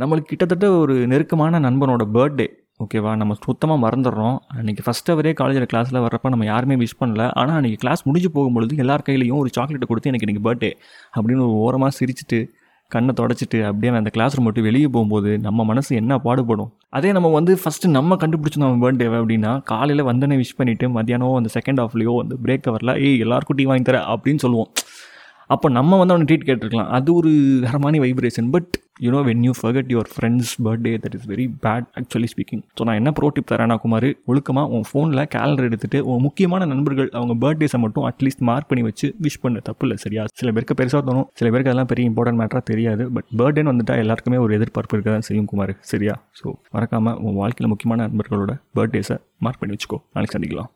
நம்மளுக்கு கிட்டத்தட்ட ஒரு நெருக்கமான நண்பனோட பர்த்டே ஓகேவா நம்ம சுத்தமாக மறந்துடுறோம். அன்றைக்கி ஃபஸ்ட் அவரே காலேஜில் கிளாஸில் வர்றப்ப நம்ம யாருமே விஷ் பண்ணல. ஆனால் அன்றைக்கி கிளாஸ் முடிஞ்சு போகும்பொழுது எல்லார் கையிலையும் ஒரு சாக்லேட்டை கொடுத்து எனக்கு இன்றைக்கி பர்த்டே அப்படின்னு ஒரு ஓரமாக சிரிச்சிட்டு கண்ணை தொடச்சிட்டு அப்படியே அந்த கிளாஸ் ரூம் மட்டும் வெளியே போகும்போது நம்ம மனசு என்ன பாடுபடும்? அதே நம்ம வந்து ஃபஸ்ட்டு நம்ம கண்டுபிடிச்சோம் நம்ம பர்த்டே அப்படின்னா காலையில் வந்தனே விஷ் பண்ணிவிட்டு மத்தியானம் அந்த செகண்ட் ஹாஃப்லேயோ வந்து பிரேக் வரல ஏய் எல்லாருக்கும் டீ வாங்கி தர அப்படின்னு சொல்லுவோம். அப்போ நம்ம வந்து அவனை ட்ரீட் கேட்டிருக்கலாம். அது ஒரு தரமான vibration but you know when you forgot your friends birthday that is very bad actually speaking so நான் என்ன ப்ரோ டிப் தரேன்னா குமார் ஒழுக்கமாக உன் ஃபோனில் கேலண்டர் எடுத்துகிட்டு உன் முக்கியமான நண்பர்கள் அவங்க பர்த்டேஸை மட்டும் அட்லீஸ்ட் மார்க் பண்ணி வச்சு விஷ் பண்ண தப்பு இல்லை சரியா? சில பேருக்கு பெருசாக தோணும். சில பேருக்கு அதெல்லாம் பெரிய இம்பார்ட்டன்ட் மேட்டராக தெரியாது. பட் பர்த்டேன்னு வந்துட்டா எல்லாருக்குமே ஒரு எதிர்பார்ப்பு இருக்க தான் செய்யும் குமார். சரியா? ஸோ மறக்காமல் உன் வாழ்க்கையில் முக்கியமான நண்பர்களோட பர்த்டேஸை மார்க் பண்ணி வச்சுக்கோ. நாளைக்கு சந்திக்கலாம்.